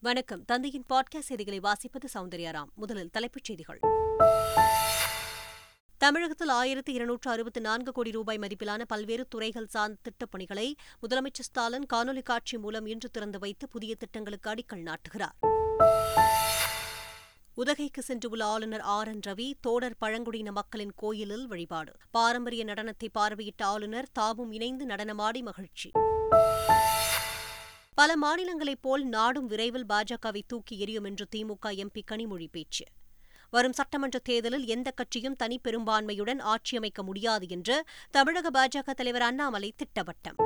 வணக்கம். தந்தையின் பாட்காஸ்ட் செய்திகளை வாசிப்பது சௌந்தர்யாராம். முதலில் தலைப்புச் செய்திகள். தமிழகத்தில் ஆயிரத்தி இருநூற்று அறுபத்தி நான்கு கோடி ரூபாய் மதிப்பிலான பல்வேறு துறைகள் சார்ந்த திட்டப் பணிகளை முதலமைச்சர் ஸ்டாலின் காணொலி காட்சி மூலம் இன்று திறந்து வைத்து புதிய திட்டங்களுக்கு அடிக்கல் நாட்டுகிறார். உதகைக்கு சென்றுள்ள ஆளுநர் ஆர் என் ரவி தோடர் பழங்குடியின மக்களின் கோயிலில் வழிபாடு. பாரம்பரிய நடனத்தை பார்வையிட்ட ஆளுநர் தாமும் இணைந்து நடனமாடி மகிழ்ச்சி. பல மாநிலங்களைப் போல் நாடும் விரைவில் பாஜகவை தூக்கி எறியும் என்று திமுக எம்பி கனிமொழி பேச்சு. வரும் சட்டமன்ற தேர்தலில் எந்த கட்சியும் தனி பெரும்பான்மையுடன் ஆட்சியமைக்க முடியாது என்று தமிழக பாஜக தலைவர் அண்ணாமலை திட்டவட்டம்.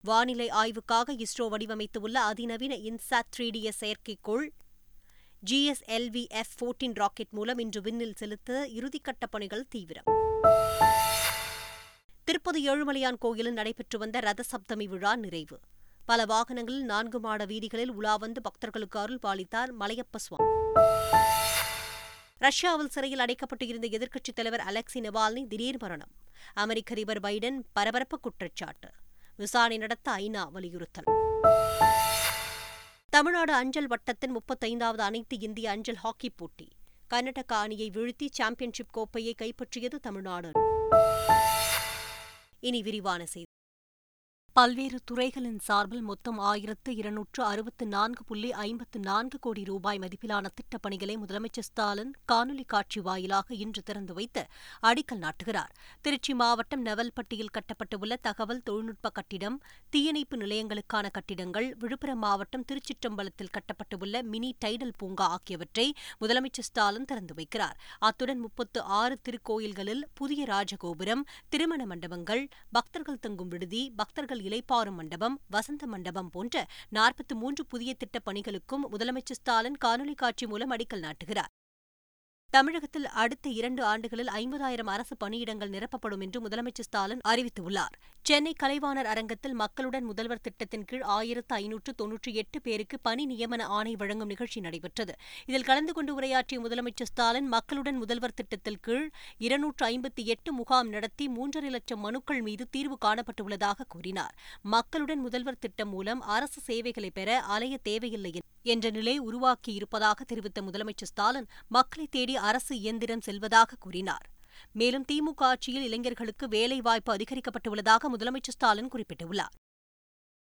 வானிலை ஆய்வுக்காக இஸ்ரோ வடிவமைத்துள்ள அதிநவீன இன்சாட் த்ரீ டி எஸ் செயற்கைக்கோள் ஜிஎஸ்எல்வி எஃப் ஃபோர்டீன் ராக்கெட் மூலம் இன்று விண்ணில் செலுத்த இறுதிக்கட்ட பணிகள் தீவிரம். திருப்பதி ஏழுமலையான் கோயிலில் நடைபெற்று வந்த ரத சப்தமி விழா நிறைவு. பல வாகனங்களில் நான்கு மாட வீதிகளில் உலா வந்து பக்தர்களுக்கு அருள் பாலித்தார் மலையப்ப சுவாமி. ரஷ்யாவில் சிறையில் அடைக்கப்பட்டு இருந்த எதிர்க்கட்சித் தலைவர் அலெக்சி நெவால்னி திடீர் மரணம். அமெரிக்க அதிபர் பைடன் பரபரப்பு குற்றச்சாட்டு. விசாரணை நடத்த ஐநா வலியுறுத்தல். தமிழ்நாடு அஞ்சல் வட்டத்தின் முப்பத்தைந்தாவது அனைத்து இந்திய அஞ்சல் ஹாக்கி போட்டி. கர்நாடகா அணியை வீழ்த்தி சாம்பியன்ஷிப் கோப்பையை கைப்பற்றியது தமிழ்நாடு. இனி விரிவான செய்தி. பல்வேறு துறைகளின் சார்பில் மொத்தம் ஆயிரத்து இருநூற்று அறுபத்து நான்கு புள்ளி ஐம்பத்து நான்கு கோடி ரூபாய் மதிப்பிலான திட்டப்பணிகளை முதலமைச்சர் ஸ்டாலின் காணொலி காட்சி வாயிலாக இன்று திறந்து வைத்து அடிக்கல் நாட்டுகிறார். திருச்சி மாவட்டம் நெவல்பட்டியில் கட்டப்பட்டுள்ள தகவல் தொழில்நுட்ப கட்டிடம் தீயணைப்பு நிலையங்களுக்கான கட்டிடங்கள் விழுப்புரம் மாவட்டம் திருச்சிற்றம்பலத்தில் கட்டப்பட்டுள்ள மினி டைடல் பூங்கா ஆகியவற்றை முதலமைச்சர் ஸ்டாலின் திறந்து வைக்கிறார். அத்துடன் முப்பத்து ஆறு திருக்கோயில்களில் புதிய ராஜகோபுரம் திருமண மண்டபங்கள் பக்தர்கள் தங்கும் விடுதி பக்தர்கள் இலைப்பாறும் மண்டபம் வசந்த மண்டபம் போன்ற நாற்பத்தி மூன்று புதிய திட்டப் பணிகளுக்கும் முதலமைச்சர் ஸ்டாலின் காணொலி காட்சி மூலம் அடிக்கல் நாட்டுகிறார். தமிழகத்தில் அடுத்த இரண்டு ஆண்டுகளில் ஐம்பதாயிரம் அரசு பணியிடங்கள் நிரப்பப்படும் என்று முதலமைச்சர் ஸ்டாலின் அறிவித்துள்ளார். சென்னை கலைவாணர் அரங்கத்தில் மக்களுடன் முதல்வர் திட்டத்தின் கீழ் ஆயிரத்து ஐநூற்று தொன்னூற்றி எட்டு பேருக்கு பணி நியமன ஆணை வழங்கும் நிகழ்ச்சி நடைபெற்றது. இதில் கலந்து கொண்டு உரையாற்றிய முதலமைச்சர் ஸ்டாலின் மக்களுடன் முதல்வர் திட்டத்தில் கீழ் இருநூற்று ஐம்பத்தி எட்டு முகாம் நடத்தி மூன்றரை லட்சம் மனுக்கள் மீது தீர்வு காணப்பட்டுள்ளதாக கூறினார். மக்களுடன் முதல்வர் திட்டம் மூலம் அரசு சேவைகளை பெற அலைய தேவையில்லை என்ற நிலை உருவாக்கியிருப்பதாக தெரிவித்த முதலமைச்சர் ஸ்டாலின் மக்களை தேடி அரசு இயந்திரம் செல்வதாக கூறினார். மேலும் திமுக ஆட்சியில் இளைஞர்களுக்கு வேலைவாய்ப்பு அதிகரிக்கப்பட்டுள்ளதாக முதலமைச்சர் ஸ்டாலின் குறிப்பிட்டுள்ளார்.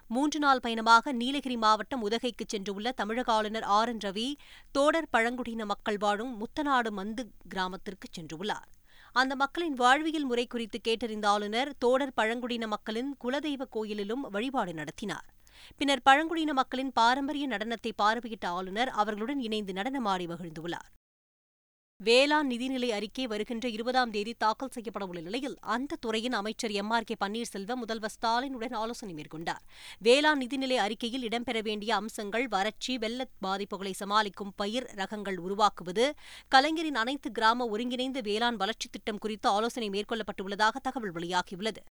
மூன்று நாள் பயணமாக நீலகிரி மாவட்டம் உதகைக்கு சென்றுள்ள தமிழக ஆளுநர் ஆர் என் ரவி தோடர் பழங்குடியின மக்கள் வாழும் முத்தநாடு மந்து கிராமத்திற்கு சென்றுள்ளார். அந்த மக்களின் வாழ்வியல் முறை குறித்து கேட்டறிந்த ஆளுநர் தோடர் பழங்குடியின மக்களின் குலதெய்வ கோயிலிலும் வழிபாடு நடத்தினார். பின்னர் பழங்குடியின மக்களின் பாரம்பரிய நடனத்தை பார்வையிட்ட ஆளுநர் அவர்களுடன் இணைந்து நடனமாடி மகிழ்ந்துள்ளார். வேளாண் நிதிநிலை அறிக்கை வருகின்ற இருபதாம் தேதி தாக்கல் செய்யப்படவுள்ள நிலையில் அந்த துறையின் அமைச்சர் எம் ஆர் கே பன்னீர்செல்வம் முதல்வர் ஸ்டாலினுடன் ஆலோசனை மேற்கொண்டார். வேளாண் நிதிநிலை அறிக்கையில் இடம்பெற வேண்டிய அம்சங்கள் வறட்சி வெள்ள பாதிப்புகளை சமாளிக்கும் பயிர் ரகங்கள் உருவாக்குவது கலைஞரின் அனைத்து கிராம ஒருங்கிணைந்த வேளாண் வளர்ச்சித் திட்டம் குறித்து ஆலோசனை மேற்கொள்ளப்பட்டுள்ளதாக தகவல் வெளியாகியுள்ளது.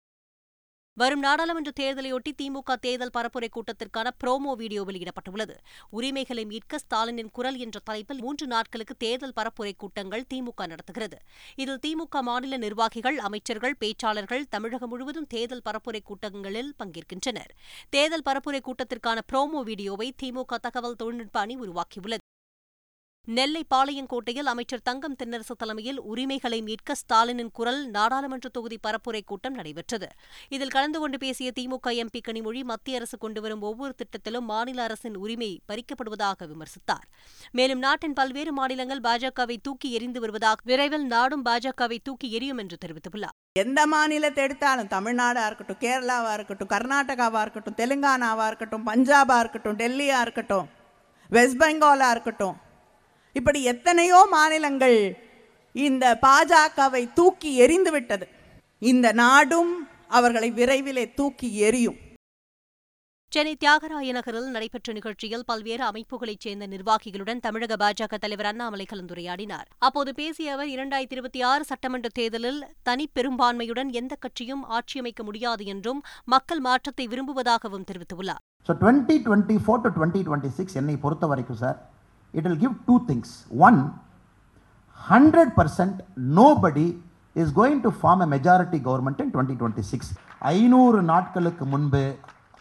வரும் நாடாளுமன்ற தேர்தலையொட்டி திமுக தேர்தல் பரப்புரை கூட்டத்திற்கான புரோமோ வீடியோ வெளியிடப்பட்டுள்ளது உரிமைகளை மீட்க ஸ்டாலினின் குரல் என்ற தலைப்பில் மூன்று நாட்களுக்கு தேர்தல் பரப்புரை கூட்டங்கள் திமுக நடத்துகிறது. இதில் திமுக மாநில நிர்வாகிகள் அமைச்சர்கள் பேச்சாளர்கள் தமிழகம் முழுவதும் தேர்தல் பரப்புரை கூட்டங்களில் பங்கேற்கின்றனர். தேர்தல் பரப்புரை கூட்டத்திற்கான புரோமோ வீடியோவை திமுக தகவல் தொழில்நுட்ப அணி உருவாக்கியுள்ளது. நெல்லை பாளையங்கோட்டையில் அமைச்சர் தங்கம் தென்னரசு தலைமையில் உரிமைகளை மீட்க ஸ்டாலினின் குரல் நாடாளுமன்ற தொகுதி பரப்புரை கூட்டம் நடைபெற்றது. இதில் கலந்து கொண்டு பேசிய திமுக எம்பி கனிமொழி மத்திய அரசு கொண்டுவரும் ஒவ்வொரு திட்டத்திலும் மாநில அரசின் உரிமை பறிக்கப்படுவதாக விமர்சித்தார். மேலும் நாட்டின் பல்வேறு மாநிலங்கள் பாஜகவை தூக்கி எறிந்து வருவதாக விரைவில் நாடும் பாஜகவை தூக்கி எறியும் என்று தெரிவித்துள்ளார். எந்த மாநிலத்தை எடுத்தாலும் தமிழ்நாடாக இருக்கட்டும் கேரளாவாக இருக்கட்டும் கர்நாடகாவாக இருக்கட்டும் தெலுங்கானாவாக இருக்கட்டும் பஞ்சாபாக இருக்கட்டும் டெல்லியாக இருக்கட்டும் வெஸ்ட் பெங்காலாக இருக்கட்டும் இப்படி எத்தனையோ மாநிலங்கள் இந்த பாஜகவை தூக்கி எறிந்து விட்டது இந்த நாடும் அவர்களை விரைவிலே தூக்கி எறியும். சென்னை தியாகராய நகரில் நடைபெற்ற நிகழ்ச்சியில் பல்வேறு அமைப்புகளைச் சேர்ந்த நிர்வாகிகளுடன் தமிழக பாஜக தலைவர் அண்ணாமலை கலந்துரையாடினார். அப்போது பேசிய அவர் இரண்டாயிரத்தி இருபத்தி ஆறு சட்டமன்ற தேர்தலில் தனி பெரும்பான்மையுடன் எந்த கட்சியும் ஆட்சியமைக்க முடியாது என்றும் மக்கள் மாற்றத்தை விரும்புவதாகவும் தெரிவித்துள்ளார். So twenty twenty four to twenty twenty six என்னை பொறுத்த வரைக்கும் sir it will give two things. One, 100% nobody is going to form a majority government in 2026. ஐநூறு நாட்களுக்கு முன்பு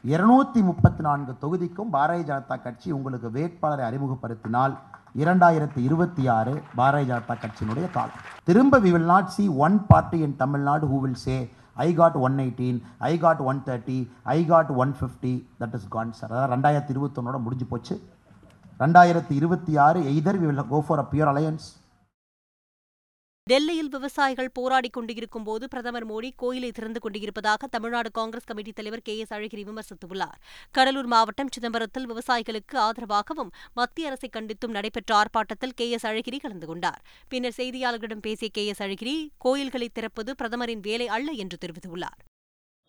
இருநூத்தி முப்பத்தி நான்கு தொகுதிக்கும் பாரதிய ஜனதா கட்சி உங்களுக்கு வேட்பாளரை அறிமுகப்படுத்தினால் இரண்டாயிரத்தி இருபத்தி ஆறு பாரதிய ஜனதா கட்சியினுடைய காலம் திரும்ப we will not see one party in Tamil Nadu who will say I got one eighteen I got one thirty I got one fifty that is gone sir அதாவது ரெண்டாயிரத்தி இருபத்தொன்னோட முடிஞ்சு போச்சு ரெண்டாயிரத்தி இருபத்தி ஆறு either we will go for a pure alliance டெல்லியில் விவசாயிகள் போராடிக் கொண்டிருக்கும் போது பிரதமர் மோடி கோயிலை திறந்து கொண்டிருப்பதாக தமிழ்நாடு காங்கிரஸ் கமிட்டி தலைவர் கே எஸ் அழகிரி விமர்சித்துள்ளார். கடலூர் மாவட்டம் சிதம்பரத்தில் விவசாயிகளுக்கு ஆதரவாகவும் மத்திய அரசை கண்டித்தும் நடைபெற்ற ஆர்ப்பாட்டத்தில் கே எஸ் அழகிரி கலந்து கொண்டார். பின்னர் செய்தியாளர்களிடம் பேசிய கே எஸ் அழகிரி கோயில்களை திறப்பது பிரதமரின் வேலை அல்ல என்று தெரிவித்துள்ளார்.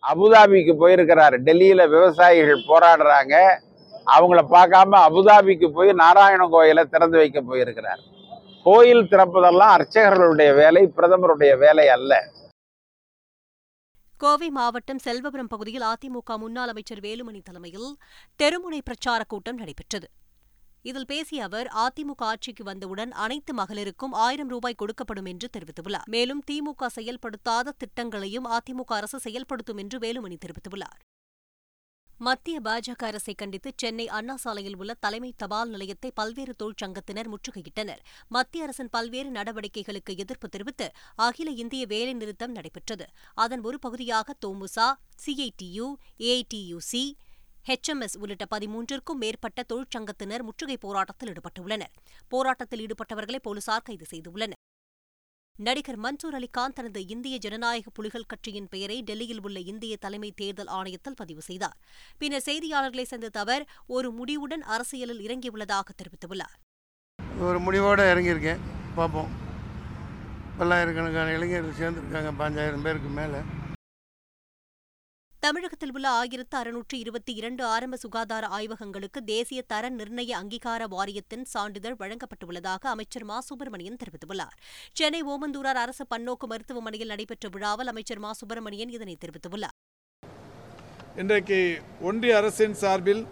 அபுதாபிக்கு போயிருக்கிறாரு. டெல்லியில விவசாயிகள் போராடுறாங்க. அவங்கள பார்க்காம அபுதாபிக்கு போய் நாராயண கோயிலை திறந்து வைக்க போயிருக்கிறார். கோயில் திறப்பதெல்லாம் அர்ச்சகர்களுடைய வேலை பிரதமருடைய வேலை அல்ல. கோவை மாவட்டம் செல்வபுரம் பகுதியில் அதிமுக முன்னாள் அமைச்சர் வேலுமணி தலைமையில் தெருமுனை பிரச்சார கூட்டம் நடைபெற்றது. இதில் பேசிய அவர் அதிமுக ஆட்சிக்கு வந்தவுடன் அனைத்து மகளிருக்கும் ஆயிரம் ரூபாய் கொடுக்கப்படும் என்று தெரிவித்துள்ளார். மேலும் திமுக செயல்படுத்தாத திட்டங்களையும் அதிமுக அரசு செயல்படுத்தும் என்று வேலுமணி தெரிவித்துள்ளார். மத்திய பாஜக அரசை கண்டித்து சென்னை அண்ணா சாலையில் உள்ள தலைமை தபால் நிலையத்தை பல்வேறு தொழிற்சங்கத்தினர் முற்றுகையிட்டனர். மத்திய அரசின் பல்வேறு நடவடிக்கைகளுக்கு எதிர்ப்பு தெரிவித்து அகில இந்திய வேலைநிறுத்தம் நடைபெற்றது. அதன் ஒரு பகுதியாக தோமுசா சிஐடியு ஏஐடியுசி ஹெச்எம்எஸ் உள்ளிட்ட பதிமூன்றிற்கும் மேற்பட்ட தொழிற்சங்கத்தினர் முற்றுகை போராட்டத்தில் ஈடுபட்டுள்ளனர். போராட்டத்தில் ஈடுபட்டவர்களை போலீசார் கைது செய்துள்ளனர். நடிகர் மன்சூர் அலிகான் தனது இந்திய ஜனநாயக புலிகள் கட்சியின் பெயரை டெல்லியில் உள்ள இந்திய தலைமை தேர்தல் ஆணையத்தில் பதிவு செய்தார். பின்னர் செய்தியாளர்களை சந்தித்த அவர் ஒரு முடிவுடன் அரசியலில் இறங்கியுள்ளதாக தெரிவித்துள்ளார். ஒரு முடிவோடு இறங்கியிருக்கேன். பார்ப்போம். பல்லாயிரக்கணக்கான இளைஞர்கள் சேர்ந்துருக்காங்க. பாஞ்சாயிரம் பேருக்கு மேலே. தமிழகத்தில் உள்ள ஆயிரத்து அறுநூற்று இருபத்தி இரண்டு ஆரம்ப சுகாதார ஆய்வகங்களுக்கு தேசிய தர நிர்ணய அங்கீகார வாரியத்தின் சான்றிதழ் வழங்கப்பட்டுள்ளதாக அமைச்சர் மா. சுப்பிரமணியன் தெரிவித்துள்ளார். சென்னை ஓமந்தூரார் அரசு பன்னோக்கு மருத்துவமனையில் நடைபெற்ற விழாவில் அமைச்சர் மா. சுப்பிரமணியன் இதனை தெரிவித்துள்ளார். இன்றைக்கு ஒன்றிய அரசின் சார்பில்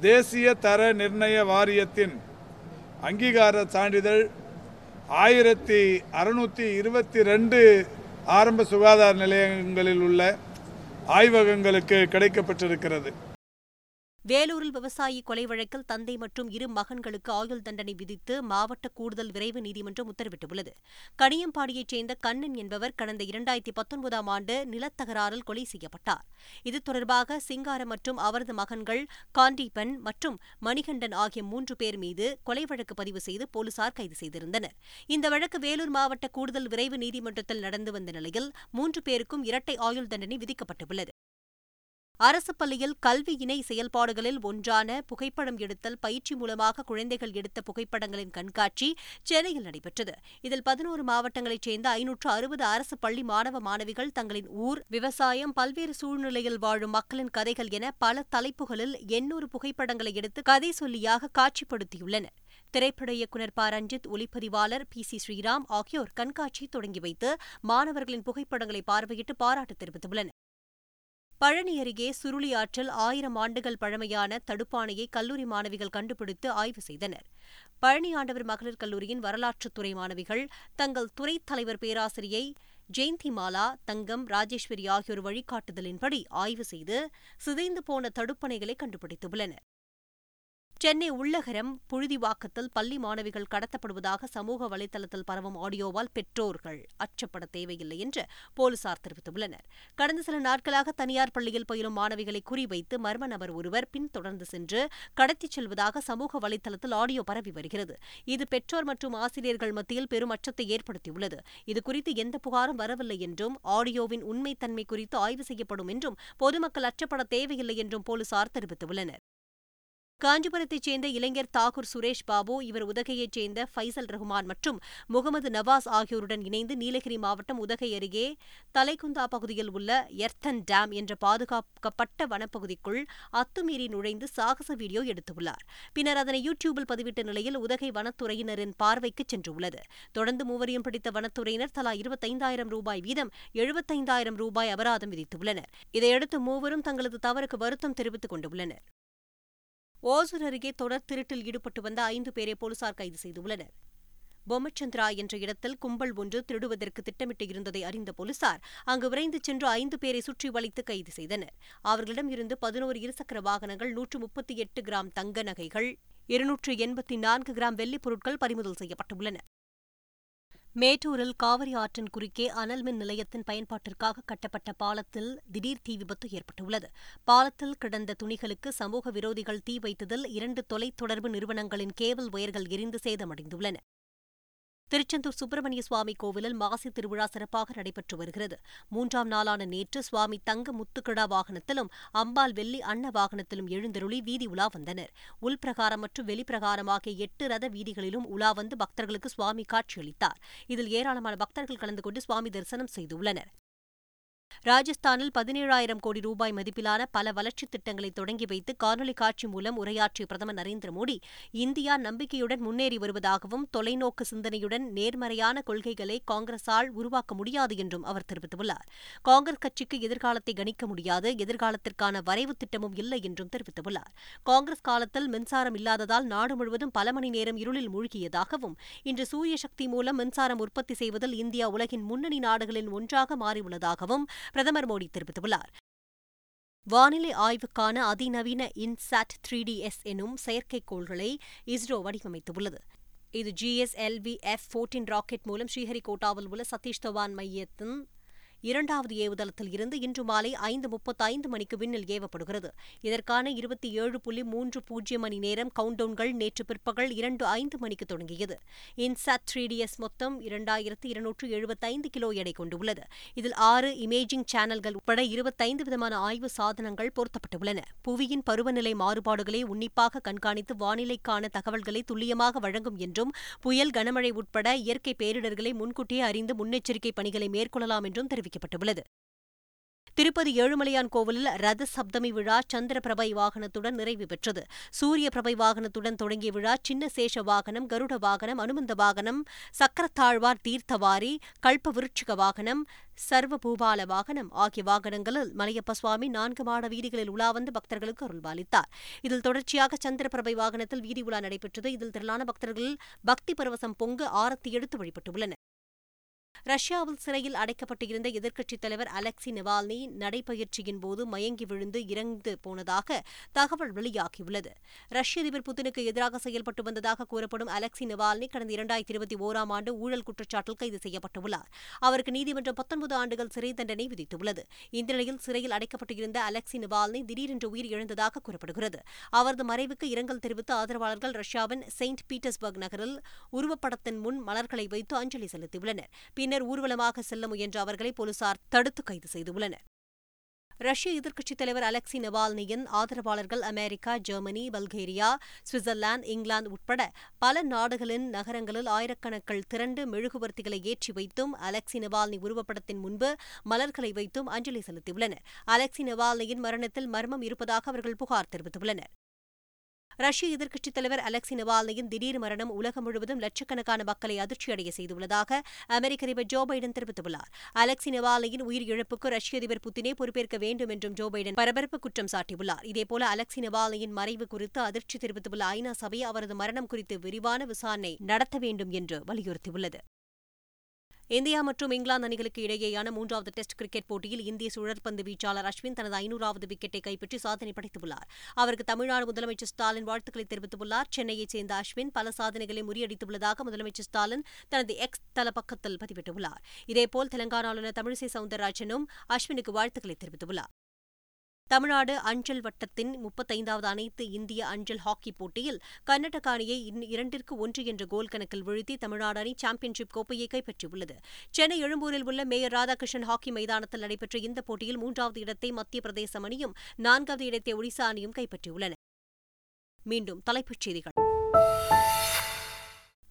தேசிய தர நிர்ணய வாரியத்தின் அங்கீகார சான்றிதழ் ஆயிரத்தி அறுநூற்றி இருபத்தி ரெண்டு ஆரம்ப சுகாதார நிலையங்களில் உள்ள ஆய்வகங்களுக்கு கிடைக்கப்பட்டிருக்கிறது. வேலூரில் விவசாயி கொலை வழக்கில் தந்தை மற்றும் இரு மகன்களுக்கு ஆயுள் தண்டனை விதித்து மாவட்ட கூடுதல் விரைவு நீதிமன்றம் உத்தரவிட்டுள்ளது. கனியம்பாடியைச் சேர்ந்த கண்ணன் என்பவர் கடந்த இரண்டாயிரத்தி பத்தொன்பதாம் ஆண்டு நிலத்தகராறில் கொலை செய்யப்பட்டார். இது தொடர்பாக சிங்காரம் மற்றும் அவரது மகன்கள் காண்டீபன் மற்றும் மணிகண்டன் ஆகிய மூன்று பேர் மீது கொலை வழக்கு பதிவு செய்து போலீசார் கைது செய்திருந்தனர். இந்த வழக்கு வேலூர் மாவட்ட கூடுதல் விரைவு நீதிமன்றத்தில் நடந்து வந்த நிலையில் மூன்று பேருக்கும் இரட்டை ஆயுள் தண்டனை விதிக்கப்பட்டுள்ளது. அரசு பள்ளியில் கல்வி இணை செயல்பாடுகளில் ஒன்றான புகைப்படம் எடுத்தல் பயிற்சி மூலமாக குழந்தைகள் எடுத்த புகைப்படங்களின் கண்காட்சி சென்னையில் நடைபெற்றது. இதில் பதினோரு மாவட்டங்களைச் சேர்ந்த ஐநூற்று அறுபது அரசு பள்ளி மாணவ மாணவிகள் தங்களின் ஊர் விவசாயம் பல்வேறு சூழ்நிலையில் வாழும் மக்களின் கதைகள் என பல தலைப்புகளில் எண்ணூறு புகைப்படங்களை எடுத்து கதை சொல்லியாக காட்சிப்படுத்தியுள்ளனர். திரைப்பட இயக்குநர் ப. ரஞ்சித் ஒளிப்பதிவாளர் பி. சி. ஸ்ரீராம் ஆகியோர் கண்காட்சி தொடங்கி வைத்து மாணவர்களின் புகைப்படங்களை பார்வையிட்டு பாராட்டு தெரிவித்துள்ளனர். பழனி அருகே சுருளி ஆற்றில் ஆயிரம் ஆண்டுகள் பழமையான தடுப்பானையை கல்லூரி மாணவிகள் கண்டுபிடித்து ஆய்வு செய்தனர். பழனி ஆண்டவர் மகளிர் கல்லூரியின் வரலாற்றுத்துறை மாணவிகள் தங்கள் துறை தலைவர் பேராசிரியை ஜெயந்தி மாலா தங்கம் ராஜேஸ்வரி ஆகியோர் வழிகாட்டுதலின்படி ஆய்வு செய்து சிதைந்து போன தடுப்பணைகளை கண்டுபிடித்துள்ளனர். சென்னை உள்ளகரம் புழுதிவாக்கத்தில் பள்ளி மாணவிகள் கடத்தப்படுவதாக சமூக வலைதளத்தில் பரவும் ஆடியோவால் பெற்றோர்கள் அச்சப்பட தேவையில்லை என்று போலீசார் தெரிவித்துள்ளனர். கடந்த சில நாட்களாக தனியார் பள்ளியில் பயிலும் மாணவிகளை குறிவைத்து மர்ம நபர் ஒருவர் பின்தொடர்ந்து சென்று கடத்திச் செல்வதாக சமூக வலைதளத்தில் ஆடியோ பரவி வருகிறது. இது பெற்றோர் மற்றும் ஆசிரியர்கள் மத்தியில் பெரும் அச்சத்தை ஏற்படுத்தியுள்ளது. இதுகுறித்து எந்த புகாரும் வரவில்லை என்றும் ஆடியோவின் உண்மைத்தன்மை குறித்து ஆய்வு செய்யப்படும் என்றும் பொதுமக்கள் அச்சப்பட தேவையில்லை என்றும் போலீசார் தெரிவித்துள்ளனர். காஞ்சிபுரத்தைச் சேர்ந்த இளைஞர் தாகூர் சுரேஷ் பாபு இவர் உதகையைச் சேர்ந்த ஃபைசல் ரஹ்மான் மற்றும் முகமது நவாஸ் ஆகியோருடன் இணைந்து நீலகிரி மாவட்டம் உதகை அருகே தலைக்குந்தா பகுதியில் உள்ள எர்த்தன் டேம் என்ற பாதுகாக்கப்பட்ட வனப்பகுதிக்குள் அத்துமீறி நுழைந்து சாகச வீடியோ எடுத்துள்ளார். பின்னர் அதனை யூடியூபில் பதிவிட்ட நிலையில் உதகை வனத்துறையினரின் பார்வைக்கு சென்றுள்ளது. தொடர்ந்து மூவரையும் பிடித்த வனத்துறையினர் தலா இருபத்தைந்தாயிரம் ரூபாய் வீதம் எழுபத்தைந்தாயிரம் ரூபாய் அபராதம் விதித்துள்ளனர். இதையடுத்து மூவரும் தங்களது தவறுக்கு வருத்தம் தெரிவித்துக் கொண்டுள்ளனர். ஓசூர் அருகே தொடர் திருட்டில் ஈடுபட்டு வந்த ஐந்து பேரை போலீசார் கைது செய்துள்ளனர். பொம்மச்சந்திரா என்ற இடத்தில் கும்பல் ஒன்று திருடுவதற்கு திட்டமிட்டு இருந்ததை அறிந்த போலீசார் அங்கு விரைந்து சென்று ஐந்து பேரை சுற்றி வளைத்து கைது செய்தனர். அவர்களிடம் இருந்து பதினோரு இருசக்கர வாகனங்கள் நூற்று முப்பத்தி எட்டு கிராம் தங்க நகைகள் இருநூற்று எண்பத்தி நான்கு கிராம் வெள்ளிப் பொருட்கள் பறிமுதல் செய்யப்பட்டுள்ளன. மேட்டூரில் காவிரி ஆற்றின் குறுக்கே அனல் மின் நிலையத்தின் பயன்பாட்டிற்காக கட்டப்பட்ட பாலத்தில் திடீர் தீ விபத்து ஏற்பட்டுள்ளது. பாலத்தில் கிடந்த துணிகளுக்கு சமூக விரோதிகள் தீ வைத்ததில் இரண்டு தொலைத்தொடர்பு நிறுவனங்களின் கேபிள் ஒயர்கள் எரிந்து சேதமடைந்துள்ளன. திருச்செந்தூர் சுப்பிரமணிய சுவாமி கோவிலில் மாசி திருவிழா சிறப்பாக நடைபெற்று வருகிறது. மூன்றாம் நாளான நேற்று சுவாமி தங்க முத்துக்கிடா வாகனத்திலும் அம்பாள் வெள்ளி அன்ன வாகனத்திலும் எழுந்தருளி வீதி உலா வந்தனர். உள்பிரகாரம் மற்றும் வெளிப்பிரகாரம் ஆகிய எட்டு ரத வீதிகளிலும் உலா வந்து பக்தர்களுக்கு சுவாமி காட்சியளித்தார். இதில் ஏராளமான பக்தர்கள் கலந்து கொண்டு சுவாமி தரிசனம் செய்துள்ளனர். ராஜஸ்தானில் பதினேழாயிரம் கோடி ரூபாய் மதிப்பிலான பல வளர்ச்சித் திட்டங்களை தொடங்கி வைத்து காணொலி காட்சி மூலம் உரையாற்றிய பிரதமர் நரேந்திர மோடி இந்தியா நம்பிக்கையுடன் முன்னேறி வருவதாகவும் தொலைநோக்கு சிந்தனையுடன் நேர்மறையான கொள்கைகளை காங்கிரஸால் உருவாக்க முடியாது என்றும் அவர் தெரிவித்துள்ளார். காங்கிரஸ் கட்சிக்கு எதிர்காலத்தை கணிக்க முடியாது எதிர்காலத்திற்கான வரைவு திட்டமும் இல்லை என்றும் தெரிவித்துள்ளார். காங்கிரஸ் காலத்தில் மின்சாரம் இல்லாததால் நாடு முழுவதும் பல மணி நேரம் இருளில் மூழ்கியதாகவும் இன்று சூரிய சக்தி மூலம் மின்சாரம் உற்பத்தி செய்வதில் இந்தியா உலகின் முன்னணி நாடுகளில் ஒன்றாக மாறியுள்ளதாகவும் பிரதமர் மோடி தெரிவித்துள்ளார். வானிலை ஆய்வுக்கான அதிநவீன இன்சாட் த்ரீ டி எஸ் எனும் செயற்கைக்கோள்களை இஸ்ரோ வடிவமைத்துள்ளது. இது ஜிஎஸ்எல்வி எஃப் ஃபோர்டீன் ராக்கெட் மூலம் ஸ்ரீஹரிகோட்டாவில் உள்ள சதீஷ் தவான் மையத்தின் இரண்டாவது ஏவுதளத்தில் இருந்து இன்று மாலை ஐந்து முப்பத்தைந்து மணிக்கு விண்ணில் ஏவப்படுகிறது. இதற்கான இருபத்தி ஏழு புள்ளி மூன்று பூஜ்ஜியம் மணி நேரம் கவுண்டவுன்கள் நேற்று பிற்பகல் இரண்டு ஐந்து மணிக்கு தொடங்கியது. இன்சாட் த்ரீ டிஎஸ் மொத்தம் இரண்டாயிரத்து இருநூற்று எழுபத்தைந்து கிலோ எடை கொண்டுள்ளது. இதில் ஆறு இமேஜிங் சேனல்கள் உட்பட இருபத்தைந்து விதமான ஆய்வு சாதனங்கள் பொருத்தப்பட்டுள்ளன. புவியின் பருவநிலை மாறுபாடுகளை உன்னிப்பாக கண்காணித்து வானிலைக்கான தகவல்களை துல்லியமாக வழங்கும் என்றும் புயல் கனமழை உட்பட இயற்கை பேரிடர்களை முன்கூட்டியே அறிந்து முன்னெச்சரிக்கை பணிகளை மேற்கொள்ளலாம் என்றும் அறிவிக்கப்பட்டுள்ளது திருப்பதி ஏழுமலையான் கோவிலில் ரத சப்தமி விழா சந்திர பிரபை வாகனத்துடன் நிறைவு பெற்றது. சூரிய பிரபை வாகனத்துடன் தொடங்கிய விழா சின்ன சேஷ வாகனம் கருட வாகனம் அனுமந்த வாகனம் சக்கரத்தாழ்வார் தீர்த்தவாரி கல்ப விருட்சிக வாகனம் சர்வ பூபால வாகனம் ஆகிய வாகனங்களில் மலையப்ப சுவாமி நான்கு மாட வீதிகளில் உலா வந்து பக்தர்களுக்கு அருள்பாலித்தார். இதில் தொடர்ச்சியாக சந்திரபிரபை வாகனத்தில் வீதி உலா நடைபெற்றது. இதில் திரளான பக்தர்கள் பக்தி பரவசம் பொங்கு ஆரத்தி எடுத்து வழிபட்டுள்ளனர். ரஷ்யாவில் சிறையில் அடைக்கப்பட்டிருந்த எதிர்க்கட்சித் தலைவர் அலெக்சி நவால்னி நடைபயிற்சியின் போது மயங்கி விழுந்து இறந்து போனதாக தகவல் வெளியாகியுள்ளது. ரஷ்ய அதிபர் புதினுக்கு எதிராக செயல்பட்டு வந்ததாக கூறப்படும் அலெக்சி நவால்னி கடந்த இரண்டாயிரத்தி இருபத்தி ஓராம் ஆண்டு ஊழல் குற்றச்சாட்டில் கைது செய்யப்பட்டுள்ளார். அவருக்கு நீதிமன்றம் பத்தொன்பது ஆண்டுகள் சிறை தண்டனை விதித்துள்ளது. இந்த நிலையில் சிறையில் அடைக்கப்பட்டிருந்த அலெக்சி நவால்னி திடீரென்று உயிர் இழந்ததாக கூறப்படுகிறது. அவரது மறைவுக்கு இரங்கல் தெரிவித்து ஆதரவாளர்கள் ரஷ்யாவின் செயின்ட் பீட்டர்ஸ்பர்க் நகரில் உருவப்படத்தின் முன் மலர்களை வைத்து அஞ்சலி செலுத்தியுள்ளனர். பின்னர் ஊர்வலமாக செல்ல முயன்ற அவர்களை போலீசார் தடுத்து கைது செய்துள்ளனர். ரஷ்ய எதிர்க்கட்சித் தலைவர் அலெக்சி நவால்னியின் ஆதரவாளர்கள் America Germany Bulgaria Switzerland England உட்பட பல நாடுகளின் நகரங்களில் ஆயிரக்கணக்கில் திரண்டு மெழுகுவர்த்திகளை ஏற்றி வைத்தும் அலெக்சி நவால்னி உருவப்படத்தின் முன்பு மலர்களை வைத்தும் அஞ்சலி செலுத்தியுள்ளனர். அலெக்சி நவால்னியின் மரணத்தில் மர்மம் இருப்பதாக அவர்கள் புகார் தெரிவித்துள்ளனர். ரஷ்ய எதிர்க்கட்சித் தலைவர் அலெக்சி நவால்னியின் திடீர் மரணம் உலகம் முழுவதும் லட்சக்கணக்கான மக்களை அதிர்ச்சியடைய செய்துள்ளதாக அமெரிக்க அதிபர் ஜோ பைடன் தெரிவித்துள்ளார். அலெக்சி நவால்னியின் உயிர் இழப்புக்கு ரஷ்ய அதிபர் புத்தினே பொறுப்பேற்க வேண்டும் என்றும் ஜோ பைடன் பரபரப்பு குற்றம் சாட்டியுள்ளார். இதேபோல அலெக்சி நவால்னியின் மறைவு குறித்து அதிர்ச்சி தெரிவித்துள்ள ஐநா சபை அவரது மரணம் குறித்து விரிவான விசாரணை நடத்த வேண்டும் என்று வலியுறுத்தியுள்ளது. இந்தியா மற்றும் இங்கிலாந்து அணிகளுக்கு இடையேயான மூன்றாவது டெஸ்ட் கிரிக்கெட் போட்டியில் இந்திய சுழற்பந்து வீச்சாளர் அஸ்வின் தனது ஐநூறாவது விக்கெட்டை கைப்பற்றி சாதனை படைத்துள்ளார். அவருக்கு தமிழ்நாடு முதலமைச்சர் ஸ்டாலின் வாழ்த்துக்களை தெரிவித்துள்ளார். சென்னையைச் சேர்ந்த அஸ்வின் பல சாதனைகளை முறியடித்துள்ளதாக முதலமைச்சர் ஸ்டாலின் தனது எக்ஸ் தள பக்கத்தில் பதிவிட்டுள்ளார். இதேபோல் தெலங்கானா ஆளுநர் தமிழிசை சவுந்தரராஜனும் அஸ்வினுக்கு வாழ்த்துக்களை தெரிவித்துள்ளார். தமிழ்நாடு அஞ்சல் வட்டத்தின் முப்பத்தைந்தாவது அனைத்து இந்திய அஞ்சல் ஹாக்கி போட்டியில் கர்நாடக அணியை இரண்டிற்கு ஒன்று என்ற கோல் கணக்கில் வீழ்த்தி தமிழ்நாடு அணி சாம்பியன்ஷிப் கோப்பையை கைப்பற்றியுள்ளது. சென்னை எழும்பூரில் உள்ள மேயர் ராதாகிருஷ்ணன் ஹாக்கி மைதானத்தில் நடைபெற்ற இந்த போட்டியில் மூன்றாவது இடத்தை மத்திய பிரதேசம் அணியும் நான்காவது இடத்தை ஒடிசா அணியும் கைப்பற்றியுள்ளன. மீண்டும் தலைப்புச் செய்திகள்.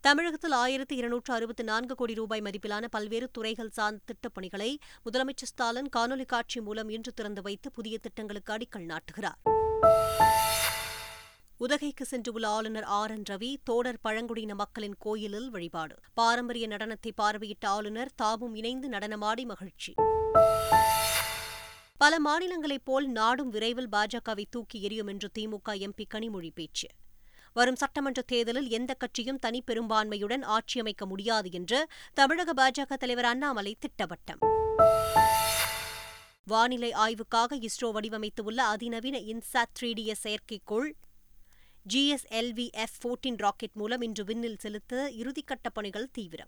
தமிழகத்தில் ஆயிரத்து இருநூற்று அறுபத்தி நான்கு கோடி ரூபாய் மதிப்பிலான பல்வேறு துறைகள் சார்ந்த திட்டப் பணிகளை முதலமைச்சர் ஸ்டாலின் காணொலி காட்சி மூலம் இன்று திறந்து வைத்து புதிய திட்டங்களுக்கு அடிக்கல் நாட்டுகிறார். உதகைக்கு சென்றுள்ள ஆளுநர் ஆர் என் ரவி தோடர் பழங்குடியின மக்களின் கோயிலில் வழிபாடு. பாரம்பரிய நடனத்தை பார்வையிட்ட ஆளுநர் தாமும் இணைந்து நடனமாடி மகிழ்ச்சி. பல மாநிலங்களைப் போல் நாடும் விரைவில் பாஜகவை தூக்கி எறியும் என்று திமுக எம்பி கனிமொழி பேச்சு. வரும் சட்டமன்ற தேர்தலில் எந்த கட்சியும் தனி பெரும்பான்மையுடன் ஆட்சியமைக்க முடியாது என்று தமிழக பாஜக தலைவர் அண்ணாமலை திட்டவட்டம். வானிலை ஆய்வுக்காக இஸ்ரோ வடிவமைத்துள்ள அதிநவீன இன்சாட் த்ரீ டி செயற்கைக்கோள். ஜிஎஸ்எல்வி எஃப் போர்டீன் ராக்கெட் மூலம் இன்று விண்ணில் செலுத்த இறுதிக்கட்ட பணிகள் தீவிரம்.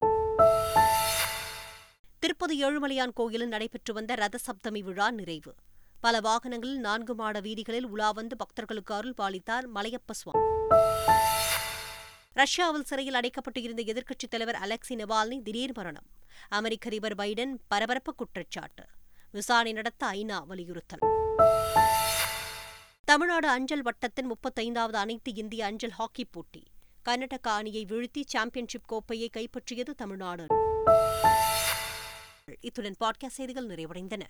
திருப்பதி ஏழுமலையான் கோயிலில் நடைபெற்று வந்த ரத சப்தமி விழா நிறைவு. பல வாகனங்களில் நான்கு மாட வீதிகளில் உலா வந்து பக்தர்களுக்கு அருள் பாலித்தார் மலையப்ப சுவாமி. ரஷ்யாவில் சிறையில் அடைக்கப்பட்டு இருந்த எதிர்க்கட்சித் தலைவர் அலெக்சி நெவால்னி திடீர் மரணம். அமெரிக்க அதிபர் பைடன் பரபரப்பு குற்றச்சாட்டு. விசாரணை நடத்த ஐநா வலியுறுத்தல். தமிழ்நாடு அஞ்சல் வட்டத்தின் முப்பத்தைந்தாவது அனைத்து இந்திய அஞ்சல் ஹாக்கி போட்டி. கர்நாடகா அணியை வீழ்த்தி சாம்பியன்ஷிப் கோப்பையை கைப்பற்றியது தமிழ்நாடு. இத்துடன் பாட்காஸ்ட் செய்திகள் நிறைவடைந்தன.